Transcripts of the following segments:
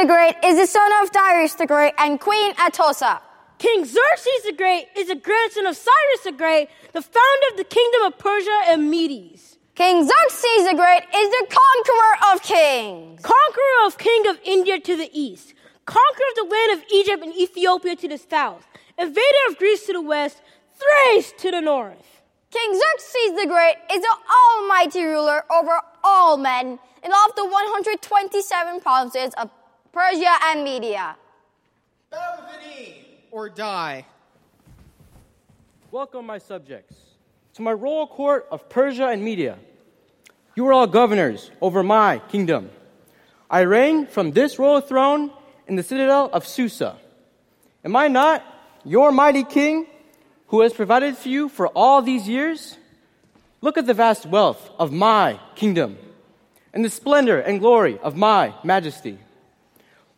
the Great is the son of Darius the Great and Queen Atossa. King Xerxes the Great is the grandson of Cyrus the Great, the founder of the kingdom of Persia and Medes. King Xerxes the Great is the conqueror of kings. Conqueror of king of India to the east, conqueror of the land of Egypt and Ethiopia to the south, invader of Greece to the west, Thrace to the north. King Xerxes the Great is the almighty ruler over all men in all of the 127 provinces of Persia and Media. or die. Welcome, my subjects, to my royal court of Persia and Media. You are all governors over my kingdom. I reign from this royal throne in the citadel of Susa. Am I not your mighty king who has provided for you for all these years? Look at the vast wealth of my kingdom and the splendor and glory of my majesty.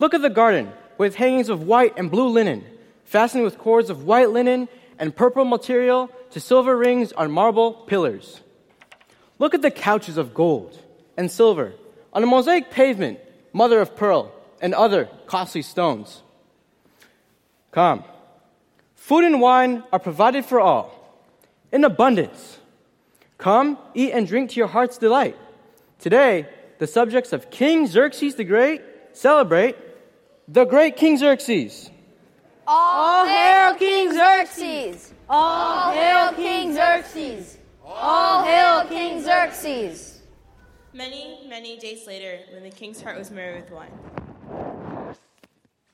Look at the garden with hangings of white and blue linen, fastened with cords of white linen and purple material to silver rings on marble pillars. Look at the couches of gold and silver on a mosaic pavement, mother of pearl, and other costly stones. Come. Food and wine are provided for all, in abundance. Come, eat and drink to your heart's delight. Today, the subjects of King Xerxes the Great celebrate the great King Xerxes. All hail King Xerxes! All hail King Xerxes! All hail King Xerxes! Many, many days later, when the king's heart was merry with wine.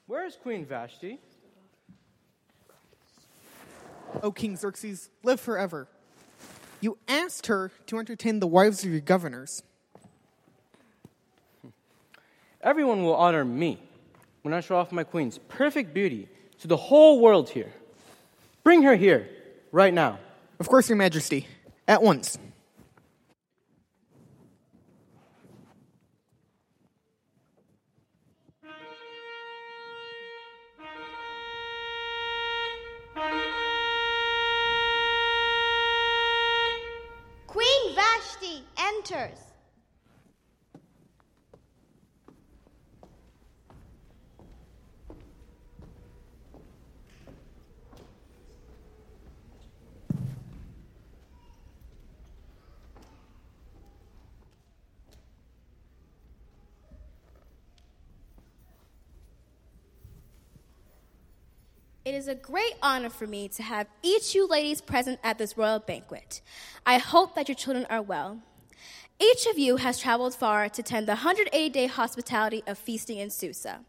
Where is Queen Vashti? O King Xerxes, live forever. You asked her to entertain the wives of your governors. Everyone will honor me when I show off my queen's perfect beauty to the whole world here. Bring her here, right now. Of course, Your Majesty. At once. Queen Vashti enters. It is a great honor for me to have each you ladies present at this royal banquet. I hope that your children are well. Each of you has traveled far to attend the 180 day hospitality of feasting in Susa.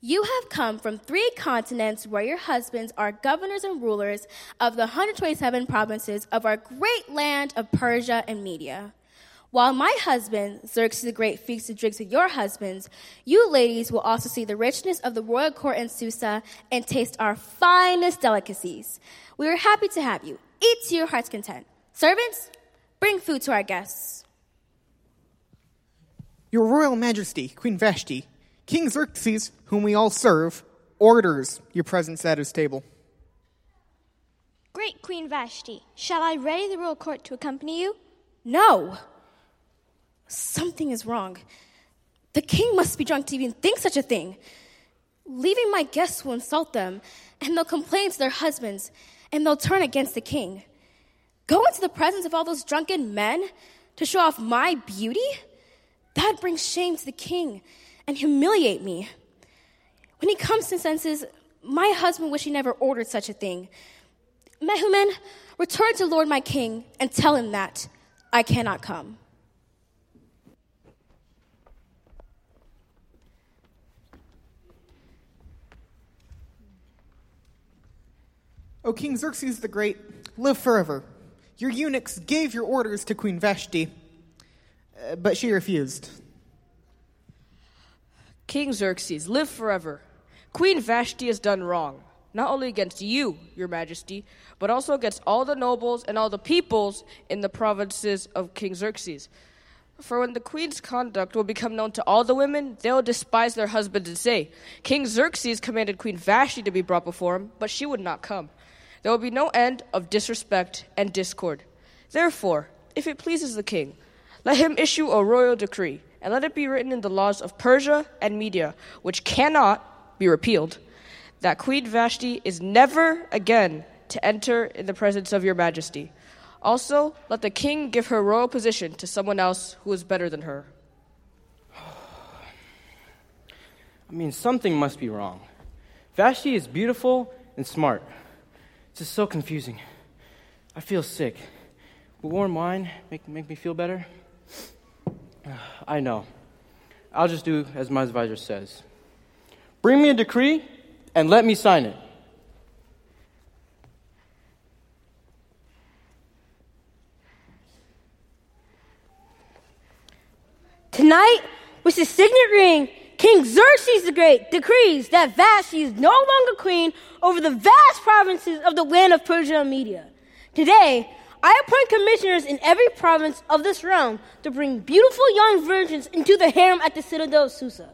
You have come from three continents where your husbands are governors and rulers of the 127 provinces of our great land of Persia and Media. While my husband, Xerxes the Great, feasts and drinks with your husbands, you ladies will also see the richness of the royal court in Susa and taste our finest delicacies. We are happy to have you. Eat to your heart's content. Servants, bring food to our guests. Your Royal Majesty, Queen Vashti, King Xerxes, whom we all serve, orders your presence at his table. Great Queen Vashti, shall I ready the royal court to accompany you? No! Something is wrong. The king must be drunk to even think such a thing. Leaving my guests will insult them, and they'll complain to their husbands, and they'll turn against the king. Go into the presence of all those drunken men to show off my beauty? That brings shame to the king and humiliate me. When he comes to senses, my husband wish he never ordered such a thing. Mehuman, return to Lord my king and tell him that I cannot come. O King Xerxes the Great, live forever. Your eunuchs gave your orders to Queen Vashti, uh, but she refused. King Xerxes, live forever. Queen Vashti has done wrong, not only against you, your majesty, but also against all the nobles and all the peoples in the provinces of King Xerxes. For when the queen's conduct will become known to all the women, they will despise their husbands and say, King Xerxes commanded Queen Vashti to be brought before him, but she would not come. There will be no end of disrespect and discord. Therefore, if it pleases the king, let him issue a royal decree and let it be written in the laws of Persia and Media, which cannot be repealed, that Queen Vashti is never again to enter in the presence of your majesty. Also, let the king give her royal position to someone else who is better than her. I mean, something must be wrong. Vashti is beautiful and smart. This is so confusing. I feel sick. Will warm wine make, make me feel better? I know. I'll just do as my advisor says. Bring me a decree and let me sign it. Tonight, with the signet ring, King Xerxes the Great decrees that Vashti is no longer queen over the vast provinces of the land of Persia and Media. Today, I appoint commissioners in every province of this realm to bring beautiful young virgins into the harem at the citadel of Susa.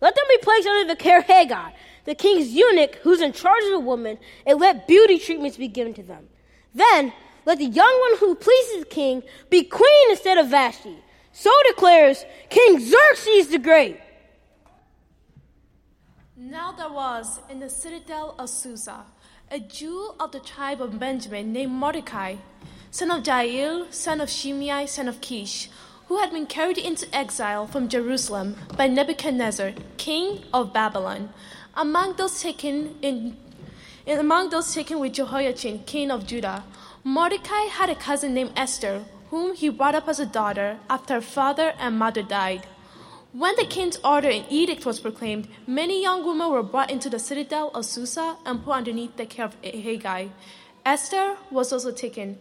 Let them be placed under the care of Hagar, the king's eunuch who's in charge of the woman, and let beauty treatments be given to them. Then, let the young one who pleases the king be queen instead of Vashti. So declares King Xerxes the Great. Now there was in the citadel of Susa a Jew of the tribe of Benjamin named Mordecai, son of Jair, son of Shimei, son of Kish, who had been carried into exile from Jerusalem by Nebuchadnezzar, king of Babylon. Among those taken in, among those taken with Jehoiachin, king of Judah, Mordecai had a cousin named Esther, whom he brought up as a daughter after her father and mother died. When the king's order and edict was proclaimed, many young women were brought into the citadel of Susa and put underneath the care of Hegai. Esther was also taken.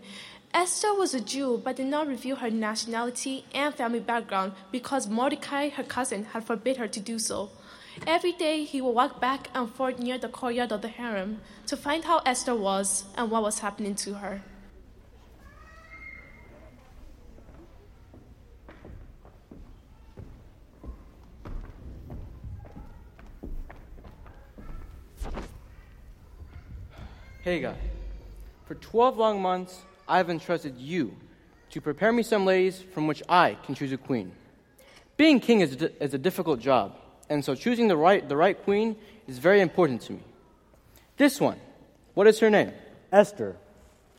Esther was a Jew but did not reveal her nationality and family background because Mordecai, her cousin, had forbid her to do so. Every day he would walk back and forth near the courtyard of the harem to find how Esther was and what was happening to her. Hagar, for 12 long months, I have entrusted you to prepare me some ladies from which I can choose a queen. Being king is, a- is a difficult job, and so choosing the right, the right queen is very important to me. This one, what is her name? Esther,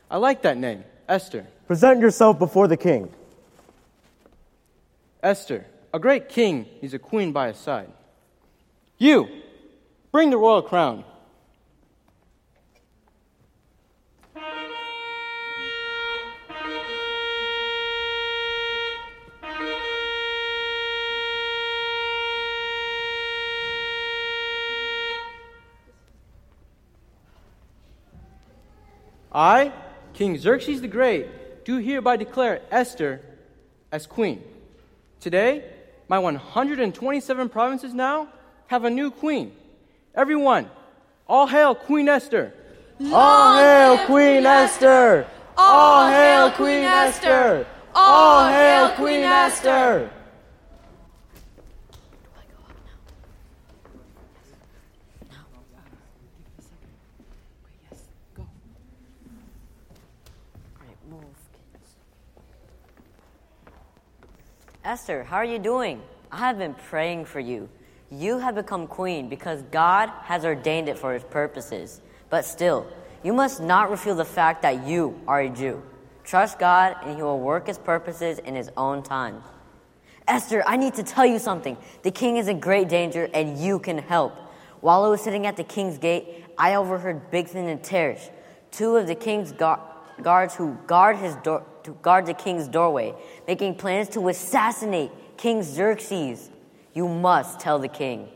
I like that name, Esther. present yourself before the king. Esther, a great king needs a queen by his side. You, bring the royal crown. I, King Xerxes the Great, do hereby declare Esther as queen. Today, my 127 provinces now have a new queen. Everyone, all hail Queen Esther. All hail Queen Esther! All hail Queen Esther! All hail Queen Esther! Esther, how are you doing? I have been praying for you. You have become queen because God has ordained it for his purposes. But still, you must not reveal the fact that you are a Jew. Trust God and he will work his purposes in his own time. Esther, I need to tell you something. The king is in great danger and you can help. While I was sitting at the king's gate, I overheard Bigthan and Teresh, two of the king's gu- guards who guard his door, to guard the king's doorway, making plans to assassinate King Xerxes. You must tell the king.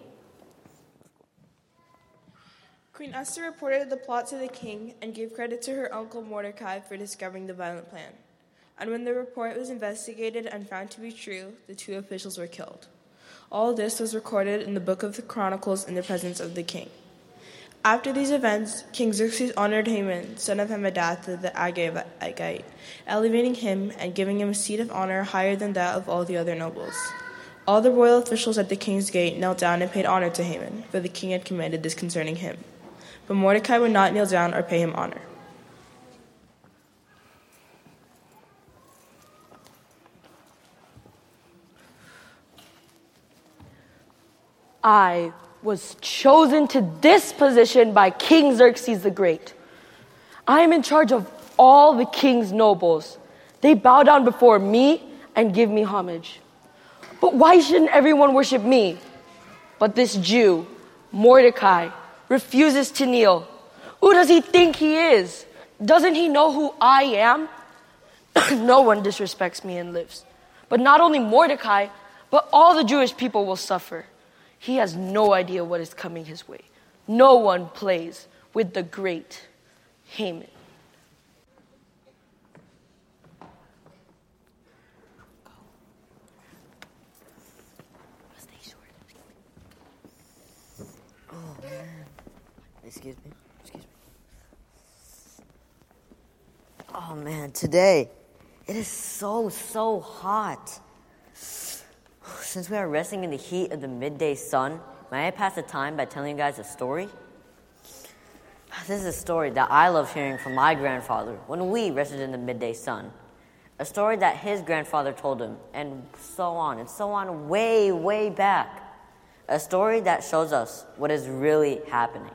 Queen Esther reported the plot to the king and gave credit to her uncle Mordecai for discovering the violent plan. And when the report was investigated and found to be true, the two officials were killed. All this was recorded in the book of the Chronicles in the presence of the king. After these events, King Xerxes honored Haman, son of Hammedatha the Agagite, elevating him and giving him a seat of honor higher than that of all the other nobles. All the royal officials at the king's gate knelt down and paid honor to Haman, for the king had commanded this concerning him. But Mordecai would not kneel down or pay him honor. I was chosen to this position by King Xerxes the Great. I am in charge of all the king's nobles. They bow down before me and give me homage. But why shouldn't everyone worship me? But this Jew, Mordecai, refuses to kneel. Who does he think he is? Doesn't he know who I am? no one disrespects me and lives. But not only Mordecai, but all the Jewish people will suffer. He has no idea what is coming his way. No one plays with the great Haman. Oh man. Excuse me. Excuse me. Oh man, today it is so so hot. Since we are resting in the heat of the midday sun, may I pass the time by telling you guys a story? This is a story that I love hearing from my grandfather when we rested in the midday sun. A story that his grandfather told him, and so on and so on, way, way back. A story that shows us what is really happening.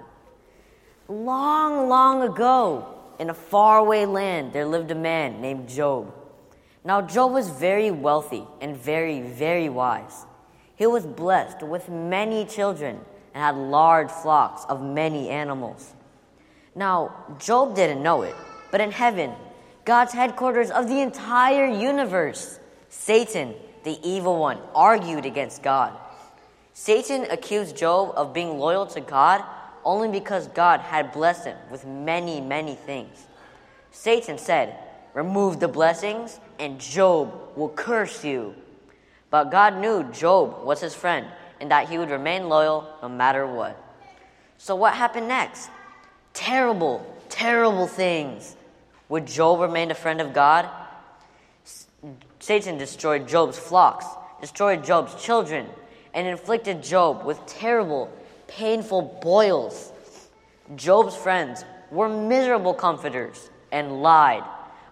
Long, long ago, in a faraway land, there lived a man named Job. Now, Job was very wealthy and very, very wise. He was blessed with many children and had large flocks of many animals. Now, Job didn't know it, but in heaven, God's headquarters of the entire universe, Satan, the evil one, argued against God. Satan accused Job of being loyal to God only because God had blessed him with many, many things. Satan said, Remove the blessings, and Job will curse you. But God knew Job was his friend and that he would remain loyal no matter what. So, what happened next? Terrible, terrible things. Would Job remain a friend of God? Satan destroyed Job's flocks, destroyed Job's children, and inflicted Job with terrible, painful boils. Job's friends were miserable comforters and lied,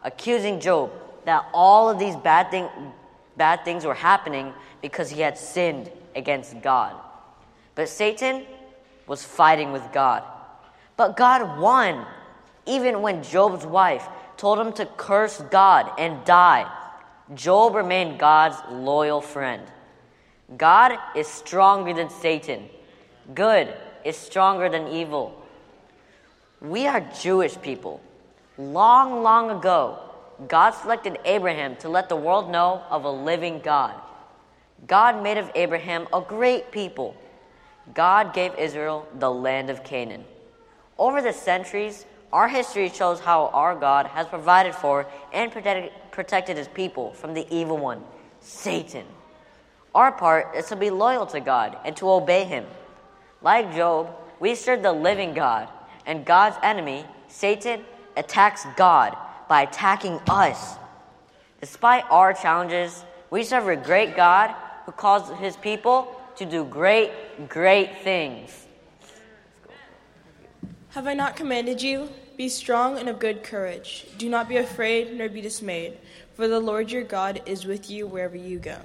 accusing Job that all of these bad, thing, bad things were happening because he had sinned against God. But Satan was fighting with God. But God won. Even when Job's wife told him to curse God and die, Job remained God's loyal friend. God is stronger than Satan. Good is stronger than evil. We are Jewish people. Long, long ago, God selected Abraham to let the world know of a living God. God made of Abraham a great people. God gave Israel the land of Canaan. Over the centuries, our history shows how our God has provided for and protected, his people from the evil one, Satan. Our part is to be loyal to God and to obey him. Like Job, we serve the living God, and God's enemy, Satan, attacks God by attacking us. Despite our challenges, we serve a great God who calls his people to do great, great things. Have I not commanded you? Be strong and of good courage. Do not be afraid nor be dismayed, for the Lord your God is with you wherever you go.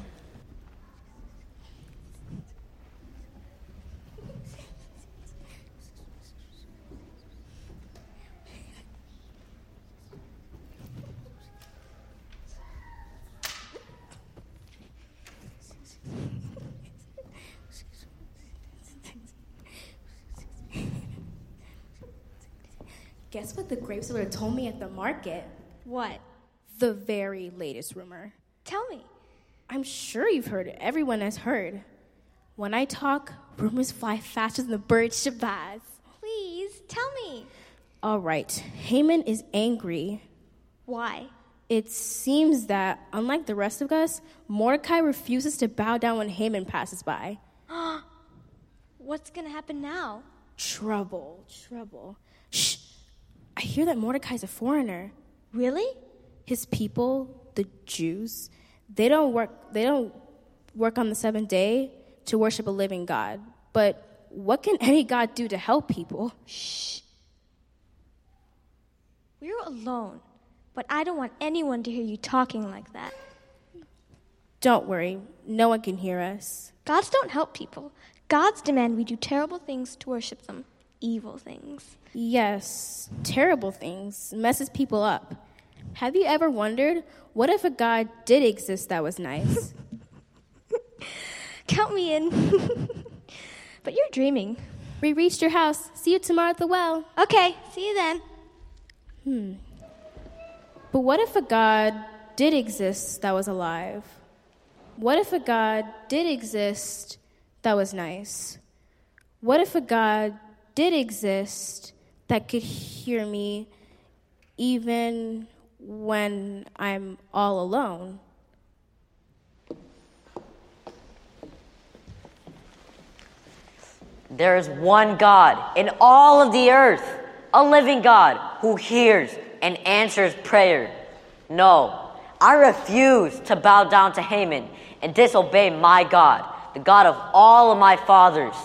Guess what the grape seller told me at the market? What? The very latest rumor. Tell me. I'm sure you've heard it. Everyone has heard. When I talk, rumors fly faster than the bird Shabazz. Please, tell me. All right. Haman is angry. Why? It seems that, unlike the rest of us, Mordecai refuses to bow down when Haman passes by. What's gonna happen now? Trouble, trouble. Shh! I hear that Mordecai's a foreigner. Really? His people, the Jews, they don't work they don't work on the seventh day to worship a living God. But what can any God do to help people? Shh. We're alone, but I don't want anyone to hear you talking like that. Don't worry, no one can hear us. Gods don't help people. Gods demand we do terrible things to worship them, evil things. Yes, terrible things messes people up. Have you ever wondered what if a God did exist that was nice? Count me in. but you're dreaming. We reached your house. See you tomorrow at the well. Okay, see you then. Hmm. But what if a God did exist that was alive? What if a God did exist that was nice? What if a God did exist that could hear me even when I'm all alone? There is one God in all of the earth, a living God who hears and answers prayer. No, I refuse to bow down to Haman and disobey my God, the God of all of my fathers.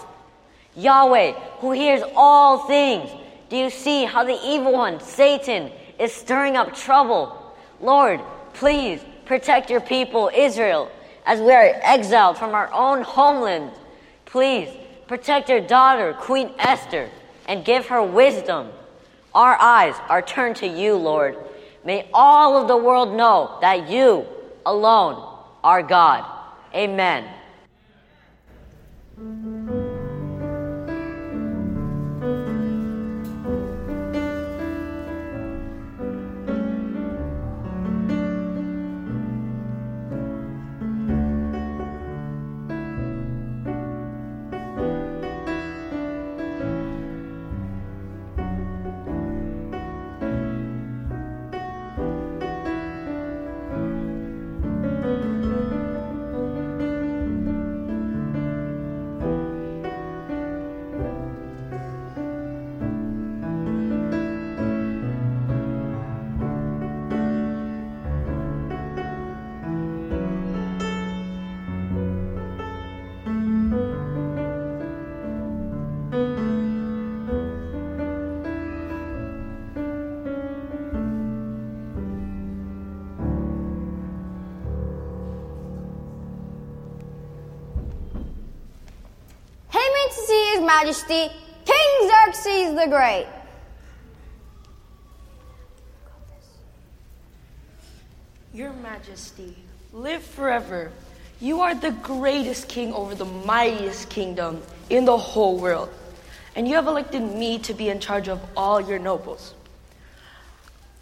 Yahweh, who hears all things, do you see how the evil one, Satan, is stirring up trouble? Lord, please protect your people, Israel, as we are exiled from our own homeland. Please protect your daughter, Queen Esther, and give her wisdom. Our eyes are turned to you, Lord. May all of the world know that you alone are God. Amen. Majesty, King Xerxes the Great. Your Majesty, live forever. You are the greatest king over the mightiest kingdom in the whole world. And you have elected me to be in charge of all your nobles.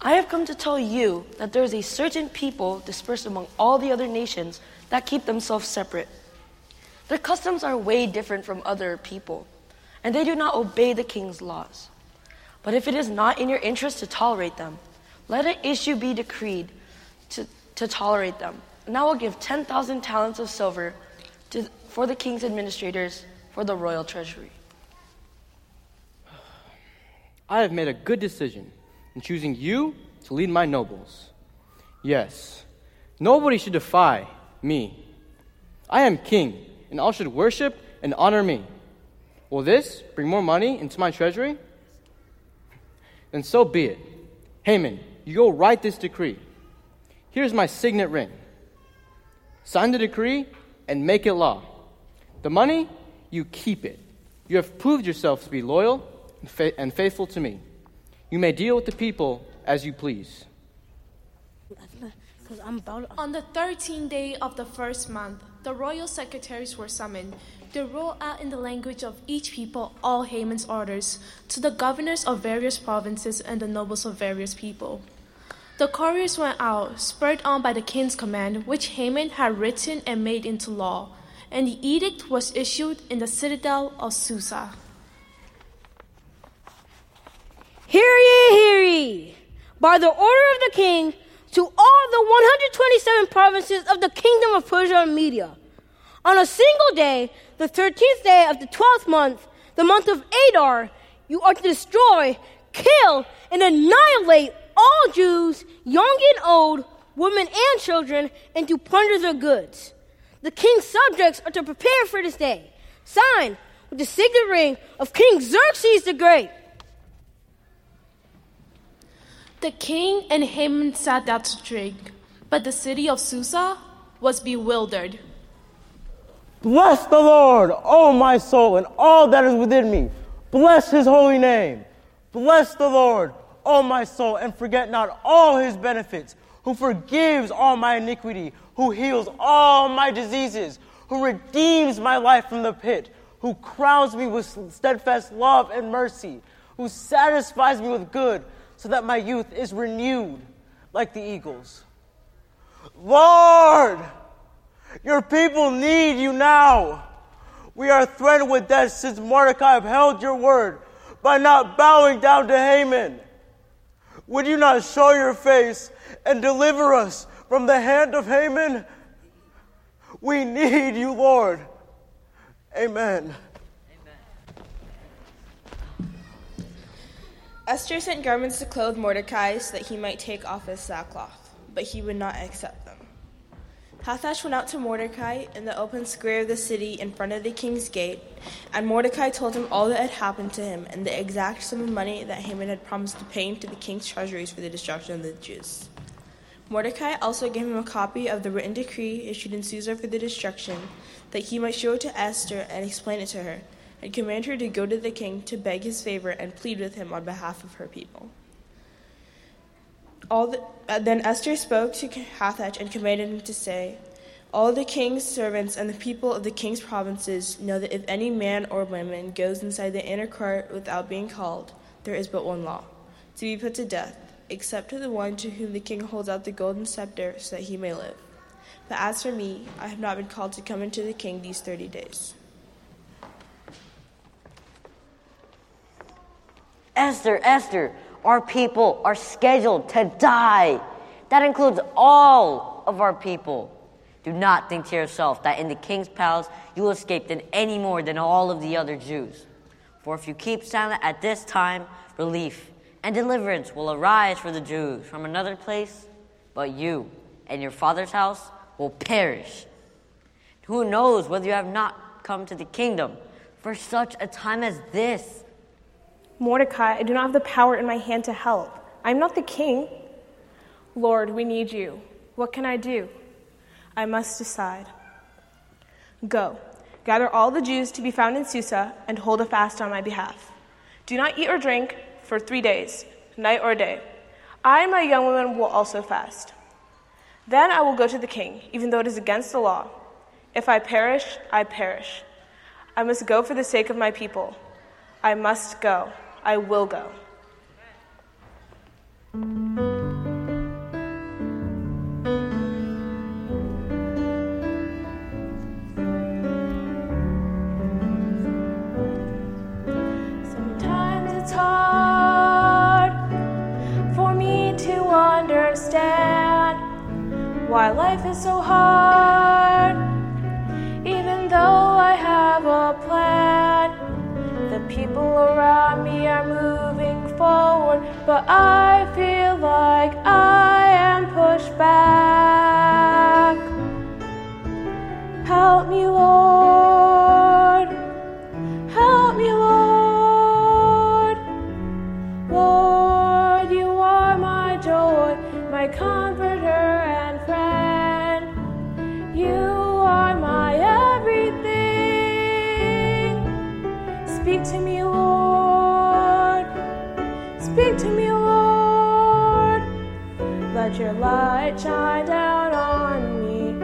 I have come to tell you that there is a certain people dispersed among all the other nations that keep themselves separate. Their customs are way different from other people, and they do not obey the king's laws. But if it is not in your interest to tolerate them, let an issue be decreed to, to tolerate them. And I will give 10,000 talents of silver to, for the king's administrators for the royal treasury. I have made a good decision in choosing you to lead my nobles. Yes, nobody should defy me. I am king, and all should worship and honor me. Will this bring more money into my treasury? Then so be it. Haman, you go write this decree. Here's my signet ring. Sign the decree and make it law. The money, you keep it. You have proved yourself to be loyal and, fa- and faithful to me. You may deal with the people as you please. On the 13th day of the first month, the royal secretaries were summoned. They wrote out in the language of each people all Haman's orders to the governors of various provinces and the nobles of various people. The couriers went out, spurred on by the king's command, which Haman had written and made into law, and the edict was issued in the citadel of Susa. Hear ye, hear ye! By the order of the king, to all the 127 provinces of the kingdom of Persia and Media, on a single day, the 13th day of the 12th month, the month of Adar, you are to destroy, kill, and annihilate all Jews, young and old, women and children, and to plunder their goods. The king's subjects are to prepare for this day, signed with the signet ring of King Xerxes the Great. The king and Haman sat down to drink, but the city of Susa was bewildered. Bless the Lord, O my soul, and all that is within me. Bless his holy name. Bless the Lord, O my soul, and forget not all his benefits, who forgives all my iniquity, who heals all my diseases, who redeems my life from the pit, who crowns me with steadfast love and mercy, who satisfies me with good, so that my youth is renewed like the eagles. Lord, your people need you now. We are threatened with death since Mordecai upheld your word by not bowing down to Haman. Would you not show your face and deliver us from the hand of Haman? We need you, Lord. Amen. Esther sent garments to clothe Mordecai so that he might take off his sackcloth, but he would not accept them. Hathach went out to Mordecai in the open square of the city in front of the king's gate, and Mordecai told him all that had happened to him and the exact sum of money that Haman had promised to pay into the king's treasuries for the destruction of the Jews. Mordecai also gave him a copy of the written decree issued in Susa for the destruction, that he might show it to Esther and explain it to her, and command her to go to the king to beg his favor and plead with him on behalf of her people. All the, uh, then Esther spoke to Hathach and commanded him to say, All the king's servants and the people of the king's provinces know that if any man or woman goes inside the inner court without being called, there is but one law to be put to death, except to the one to whom the king holds out the golden scepter so that he may live. But as for me, I have not been called to come into the king these thirty days. Esther, Esther, our people are scheduled to die. That includes all of our people. Do not think to yourself that in the king's palace you will escape than any more than all of the other Jews. For if you keep silent at this time, relief and deliverance will arise for the Jews from another place, but you and your father's house will perish. Who knows whether you have not come to the kingdom for such a time as this? Mordecai, I do not have the power in my hand to help. I am not the king. Lord, we need you. What can I do? I must decide. Go, gather all the Jews to be found in Susa and hold a fast on my behalf. Do not eat or drink for three days, night or day. I and my young women will also fast. Then I will go to the king, even though it is against the law. If I perish, I perish. I must go for the sake of my people. I must go. I will go. Sometimes it's hard for me to understand why life is so hard, forward, but I feel like I am pushed back. Help me, Lord. Help me, Lord. Lord, you are my joy, my comforter your light shine down on me.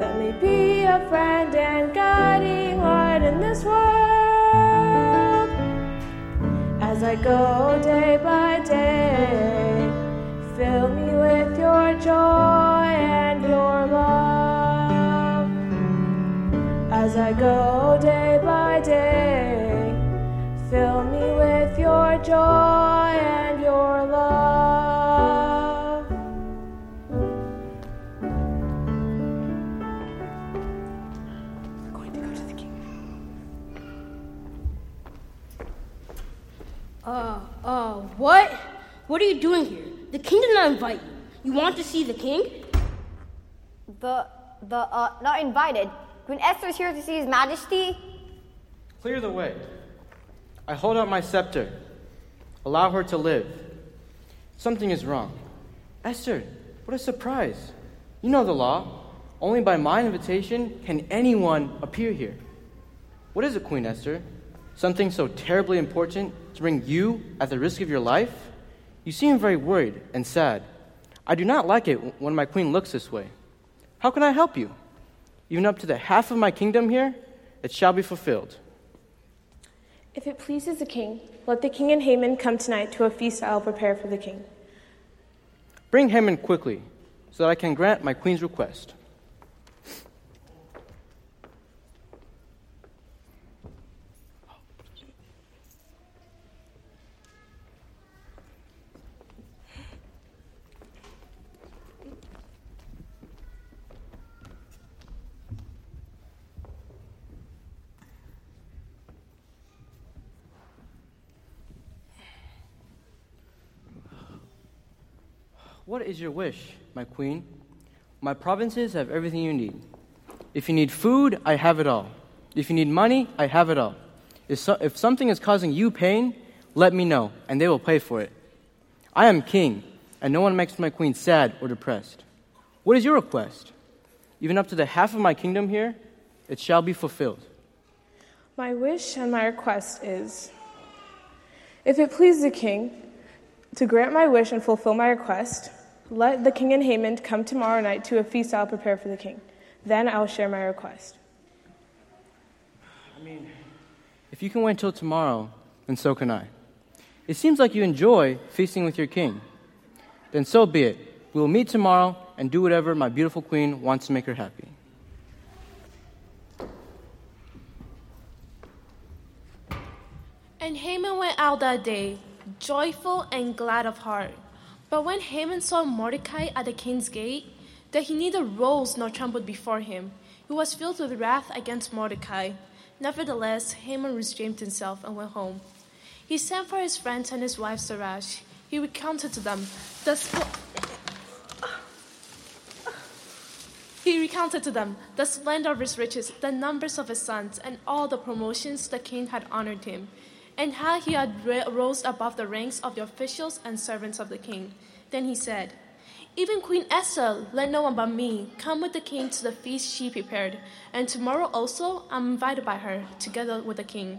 Let me be a friend and guiding light in this world. As I go day by day, fill me with your joy and your love. As I go day by day, fill me with your joy What are you doing here? The king did not invite you. You want to see the king? The, the, uh, not invited. Queen Esther is here to see His Majesty. Clear the way. I hold out my scepter. Allow her to live. Something is wrong. Esther, what a surprise. You know the law. Only by my invitation can anyone appear here. What is it, Queen Esther? Something so terribly important to bring you at the risk of your life? You seem very worried and sad. I do not like it when my queen looks this way. How can I help you? Even up to the half of my kingdom here, it shall be fulfilled. If it pleases the king, let the king and Haman come tonight to a feast I will prepare for the king. Bring Haman quickly, so that I can grant my queen's request. What is your wish, my queen? My provinces have everything you need. If you need food, I have it all. If you need money, I have it all. If, so, if something is causing you pain, let me know, and they will pay for it. I am king, and no one makes my queen sad or depressed. What is your request? Even up to the half of my kingdom here, it shall be fulfilled. My wish and my request is if it please the king to grant my wish and fulfill my request, let the king and Haman come tomorrow night to a feast I'll prepare for the king. Then I'll share my request. I mean, if you can wait until tomorrow, then so can I. It seems like you enjoy feasting with your king. Then so be it. We will meet tomorrow and do whatever my beautiful queen wants to make her happy. And Haman went out that day, joyful and glad of heart. But when Haman saw Mordecai at the king's gate, that he neither rose nor trembled before him, he was filled with wrath against Mordecai. Nevertheless, Haman restrained himself and went home. He sent for his friends and his wife Zeresh. He recounted to them the he recounted to them the splendor of his riches, the numbers of his sons, and all the promotions the king had honored him and how he had rose above the ranks of the officials and servants of the king. Then he said, Even Queen Esther, let no one but me come with the king to the feast she prepared, and tomorrow also I'm invited by her, together with the king.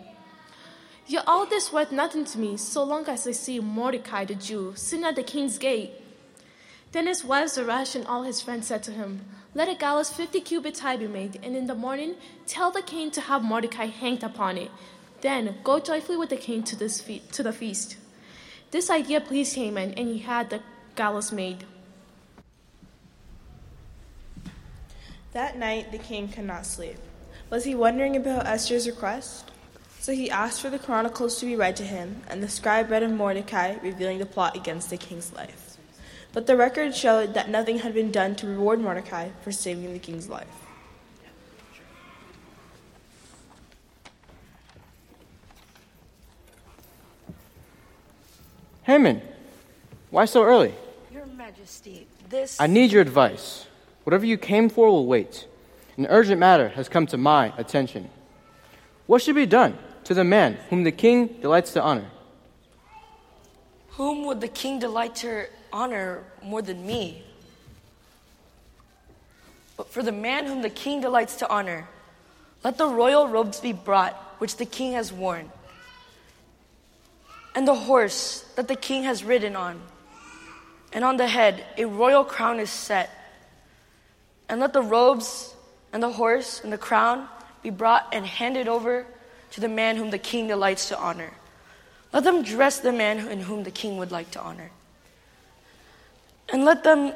Yet all this worth nothing to me, so long as I see Mordecai the Jew sitting at the king's gate. Then his wife Zeresh and all his friends said to him, Let a gallows fifty cubits high be made, and in the morning tell the king to have Mordecai hanged upon it, then go joyfully with the king to, this fe- to the feast. This idea pleased Haman, and he had the gallows made. That night the king could not sleep. Was he wondering about Esther's request? So he asked for the chronicles to be read to him, and the scribe read of Mordecai, revealing the plot against the king's life. But the record showed that nothing had been done to reward Mordecai for saving the king's life. Haman, why so early? Your Majesty, this. I need your advice. Whatever you came for will wait. An urgent matter has come to my attention. What should be done to the man whom the king delights to honor? Whom would the king delight to honor more than me? But for the man whom the king delights to honor, let the royal robes be brought, which the king has worn and the horse that the king has ridden on. And on the head a royal crown is set. And let the robes and the horse and the crown be brought and handed over to the man whom the king delights to honor. Let them dress the man in whom the king would like to honor. And let them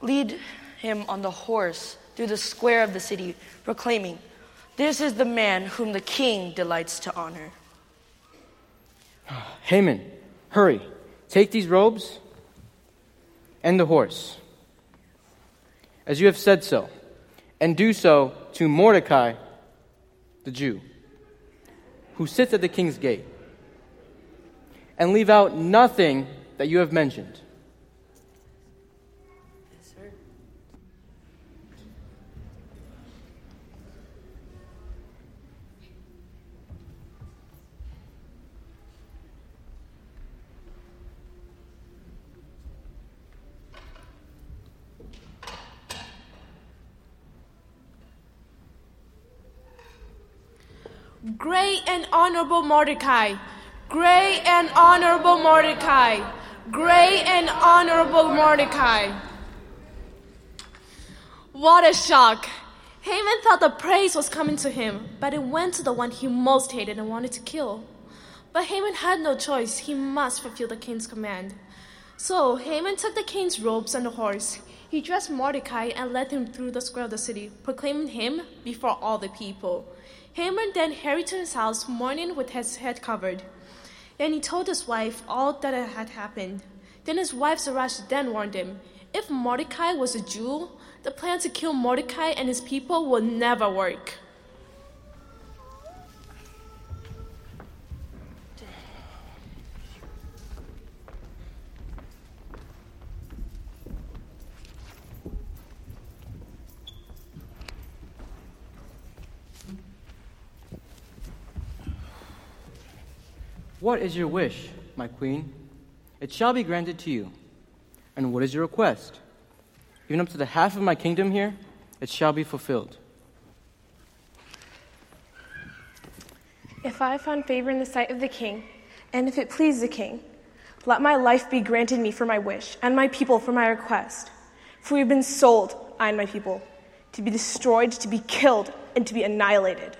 lead him on the horse through the square of the city, proclaiming, This is the man whom the king delights to honor. Haman, hurry, take these robes and the horse, as you have said so, and do so to Mordecai the Jew, who sits at the king's gate, and leave out nothing that you have mentioned. Great and honorable Mordecai, great and honorable Mordecai, great and honorable Mordecai. What a shock! Haman thought the praise was coming to him, but it went to the one he most hated and wanted to kill. But Haman had no choice. He must fulfill the king's command. So Haman took the king's robes and the horse. He dressed Mordecai and led him through the square of the city, proclaiming him before all the people. Haman then hurried to his house, mourning with his head covered. And he told his wife all that had happened. Then his wife Zeresh then warned him if Mordecai was a Jew, the plan to kill Mordecai and his people would never work. What is your wish, my queen? It shall be granted to you. And what is your request? Even up to the half of my kingdom here, it shall be fulfilled. If I find favor in the sight of the king, and if it please the king, let my life be granted me for my wish, and my people for my request. For we have been sold, I and my people, to be destroyed, to be killed, and to be annihilated.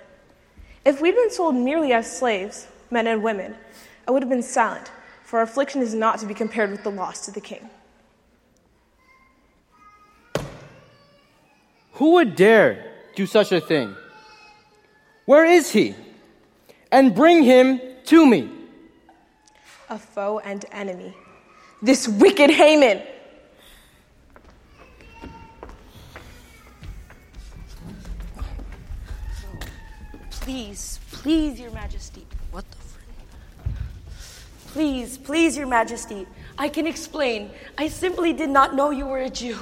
If we'd been sold merely as slaves, men and women, I would have been silent, for our affliction is not to be compared with the loss to the king. Who would dare do such a thing? Where is he? And bring him to me. A foe and enemy. This wicked Haman. Please, please, Your Majesty. Please, please, Your Majesty. I can explain. I simply did not know you were a Jew.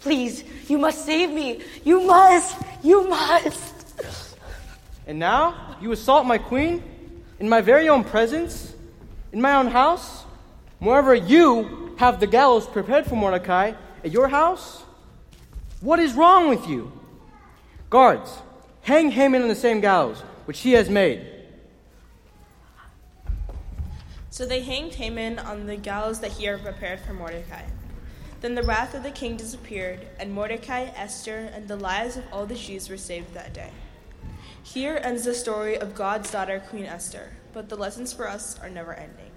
Please, you must save me. You must. You must. And now you assault my queen in my very own presence, in my own house. Moreover, you have the gallows prepared for Mordecai at your house. What is wrong with you? Guards, hang Haman on the same gallows which he has made. So they hanged Haman on the gallows that he had prepared for Mordecai. Then the wrath of the king disappeared, and Mordecai, Esther, and the lives of all the Jews were saved that day. Here ends the story of God's daughter, Queen Esther, but the lessons for us are never ending.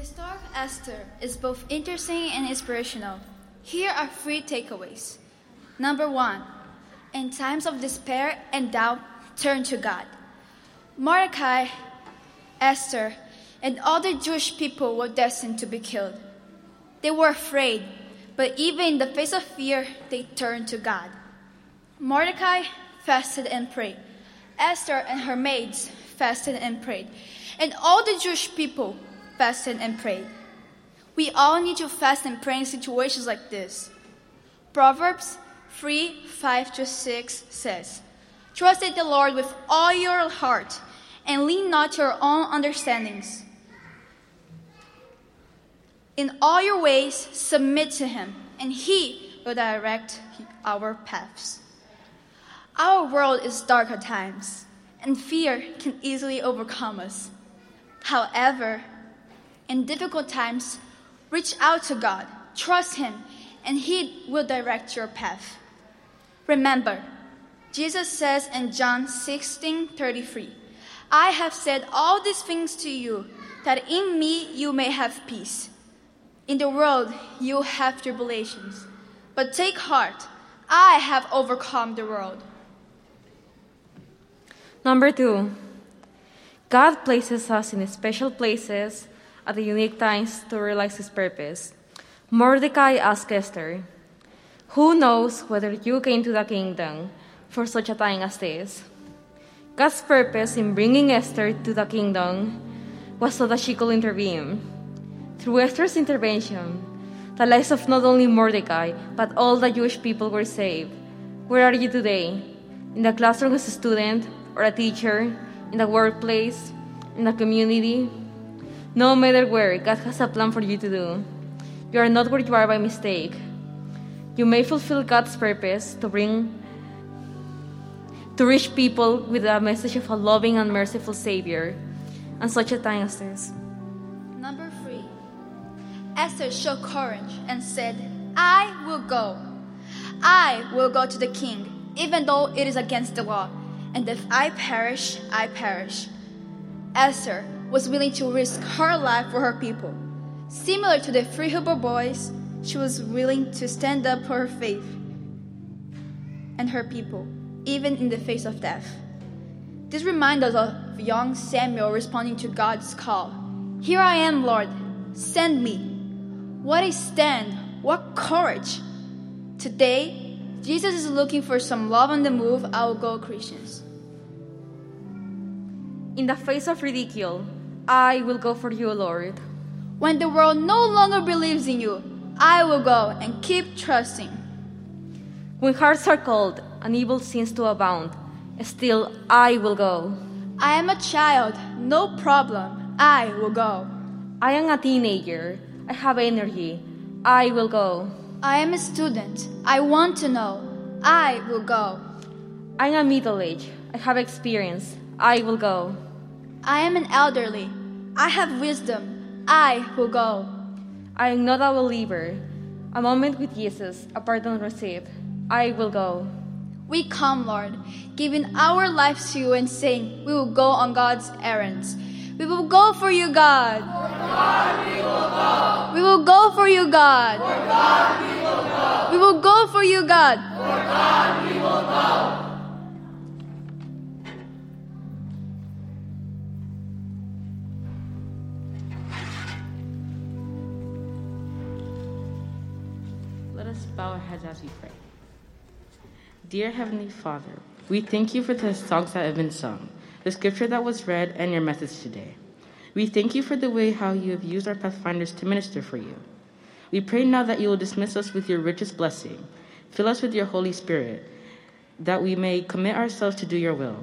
The story of Esther is both interesting and inspirational. Here are three takeaways. Number one, in times of despair and doubt, turn to God. Mordecai, Esther, and all the Jewish people were destined to be killed. They were afraid, but even in the face of fear, they turned to God. Mordecai fasted and prayed. Esther and her maids fasted and prayed. And all the Jewish people fasted and prayed. We all need to fast and pray in situations like this. Proverbs 3 5 to 6 says, Trust in the Lord with all your heart and lean not to your own understandings. In all your ways, submit to Him, and He will direct our paths. Our world is dark at times, and fear can easily overcome us. However, in difficult times, reach out to God, trust Him, and He will direct your path. Remember, Jesus says in John 16 33, I have said all these things to you, that in me you may have peace. In the world you have tribulations, but take heart, I have overcome the world. Number two, God places us in special places at the unique times to realize his purpose. Mordecai asked Esther, Who knows whether you came to the kingdom for such a time as this? God's purpose in bringing Esther to the kingdom was so that she could intervene. Through Esther's intervention, the lives of not only Mordecai, but all the Jewish people were saved. Where are you today? In the classroom as a student or a teacher, in the workplace, in the community? No matter where, God has a plan for you to do. You are not where you are by mistake. You may fulfill God's purpose to bring to reach people with a message of a loving and merciful Savior on such a time as this. Number three, Esther showed courage and said, I will go. I will go to the king, even though it is against the law. And if I perish, I perish. Esther was willing to risk her life for her people. Similar to the three Hebrew boys, she was willing to stand up for her faith and her people, even in the face of death. This reminds us of young Samuel responding to God's call Here I am, Lord, send me. What a stand! What courage! Today, Jesus is looking for some love on the move, will go Christians. In the face of ridicule, I will go for you, Lord. When the world no longer believes in you, I will go and keep trusting. When hearts are cold and evil seems to abound, still I will go. I am a child, no problem. I will go. I am a teenager. I have energy. I will go. I am a student. I want to know. I will go. I am middle aged. I have experience. I will go. I am an elderly. I have wisdom. I will go. I am not a believer. A moment with Jesus, a pardon received. I will go. We come, Lord, giving our lives to you and saying we will go on God's errands. We will go for you, God. For God we will go. We will go for you, God. For God we will go. We will go for you, God. For God we will go. Bow our heads as we pray. Dear Heavenly Father, we thank you for the songs that have been sung, the scripture that was read, and your message today. We thank you for the way how you have used our pathfinders to minister for you. We pray now that you will dismiss us with your richest blessing, fill us with your Holy Spirit, that we may commit ourselves to do your will.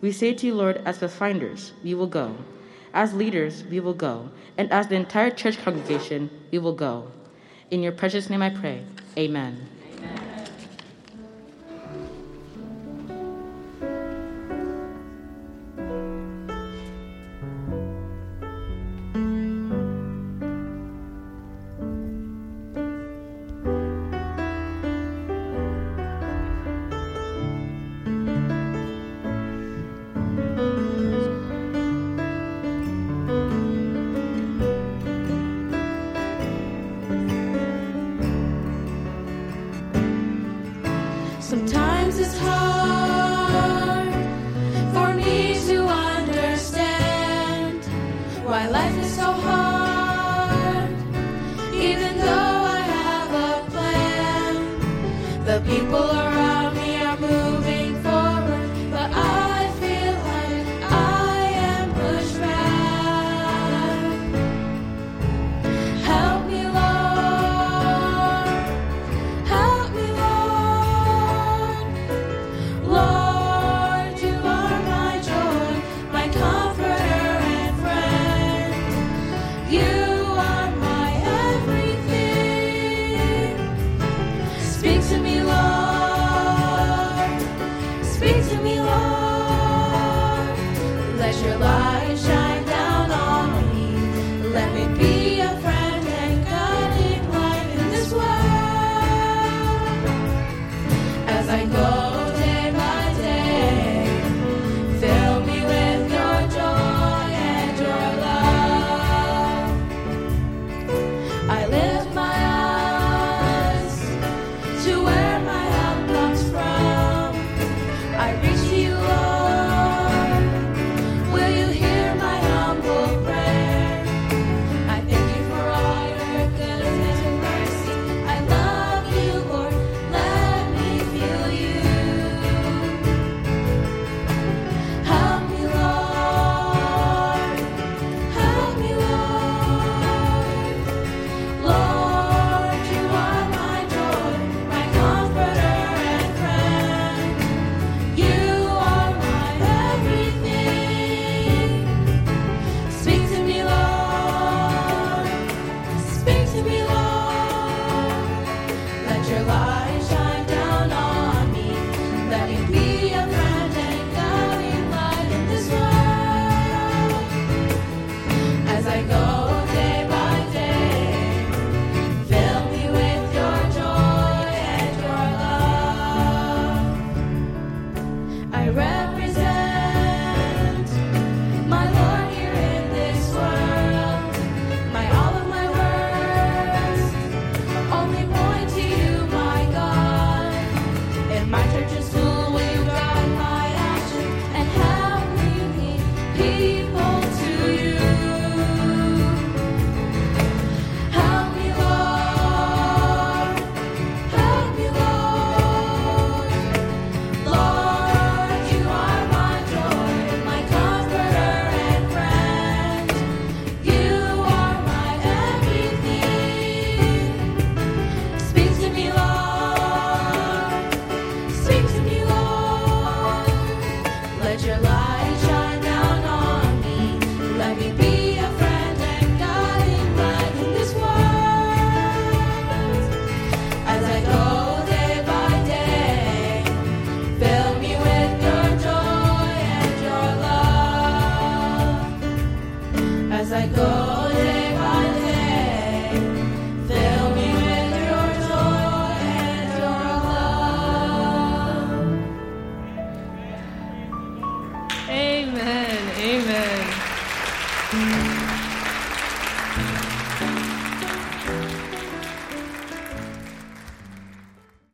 We say to you, Lord, as pathfinders, we will go. As leaders, we will go. And as the entire church congregation, we will go. In your precious name I pray. Amen.